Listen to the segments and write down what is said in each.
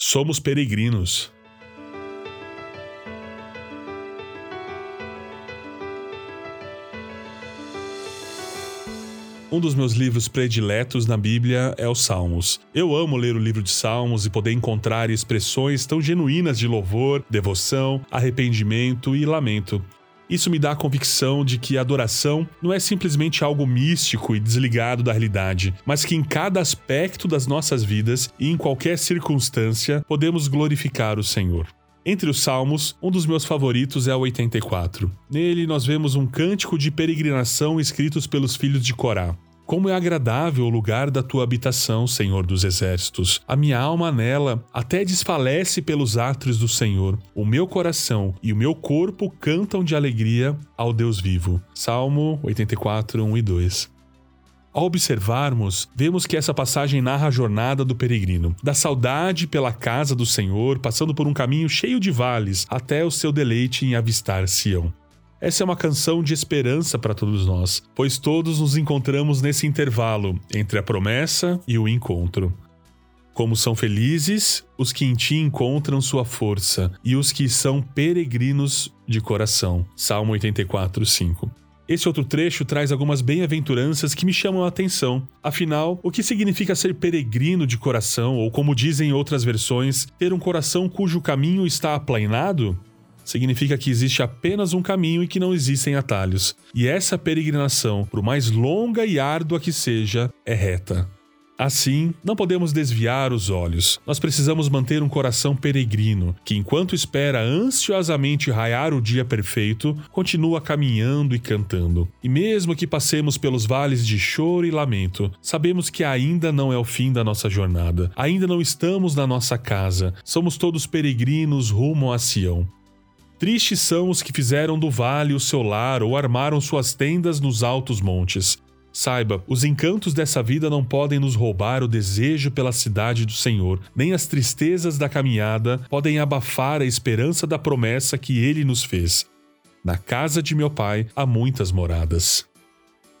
somos peregrinos. Um dos meus livros prediletos na Bíblia é os Salmos. Eu amo ler o livro de Salmos e poder encontrar expressões tão genuínas de louvor, devoção, arrependimento e lamento. Isso me dá a convicção de que a adoração não é simplesmente algo místico e desligado da realidade, mas que em cada aspecto das nossas vidas e em qualquer circunstância podemos glorificar o Senhor. Entre os salmos, um dos meus favoritos é o 84. Nele, nós vemos um cântico de peregrinação escritos pelos filhos de Corá. Como é agradável o lugar da tua habitação, Senhor dos exércitos. A minha alma nela até desfalece pelos átrios do Senhor. O meu coração e o meu corpo cantam de alegria ao Deus vivo. Salmo 84, 1 e 2. Ao observarmos, vemos que essa passagem narra a jornada do peregrino, da saudade pela casa do Senhor, passando por um caminho cheio de vales, até o seu deleite em avistar Sião. Essa é uma canção de esperança para todos nós, pois todos nos encontramos nesse intervalo entre a promessa e o encontro. Como são felizes os que em ti encontram sua força e os que são peregrinos de coração. Salmo 84, 5. Esse outro trecho traz algumas bem-aventuranças que me chamam a atenção. Afinal, o que significa ser peregrino de coração, ou como dizem em outras versões, ter um coração cujo caminho está aplainado? Significa que existe apenas um caminho e que não existem atalhos. E essa peregrinação, por mais longa e árdua que seja, é reta. Assim, não podemos desviar os olhos. Nós precisamos manter um coração peregrino, que enquanto espera ansiosamente raiar o dia perfeito, continua caminhando e cantando. E mesmo que passemos pelos vales de choro e lamento, sabemos que ainda não é o fim da nossa jornada. Ainda não estamos na nossa casa. Somos todos peregrinos rumo a Sião. Tristes são os que fizeram do vale o seu lar ou armaram suas tendas nos altos montes. Saiba, os encantos dessa vida não podem nos roubar o desejo pela cidade do Senhor, nem as tristezas da caminhada podem abafar a esperança da promessa que ele nos fez. Na casa de meu pai há muitas moradas.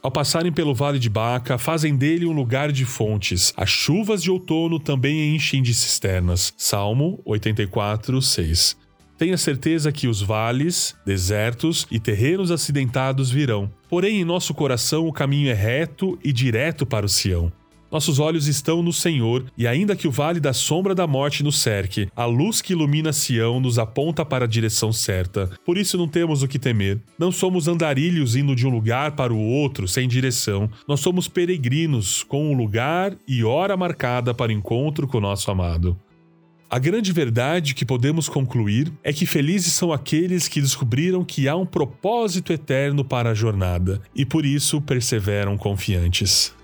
Ao passarem pelo vale de Baca, fazem dele um lugar de fontes. As chuvas de outono também enchem de cisternas. Salmo 84, 6. Tenha certeza que os vales, desertos e terrenos acidentados virão. Porém, em nosso coração o caminho é reto e direto para o Sião. Nossos olhos estão no Senhor, e ainda que o vale da sombra da morte nos cerque, a luz que ilumina Sião nos aponta para a direção certa. Por isso não temos o que temer. Não somos andarilhos indo de um lugar para o outro sem direção. Nós somos peregrinos, com um lugar e hora marcada para encontro com nosso amado. A grande verdade que podemos concluir é que felizes são aqueles que descobriram que há um propósito eterno para a jornada e por isso perseveram confiantes.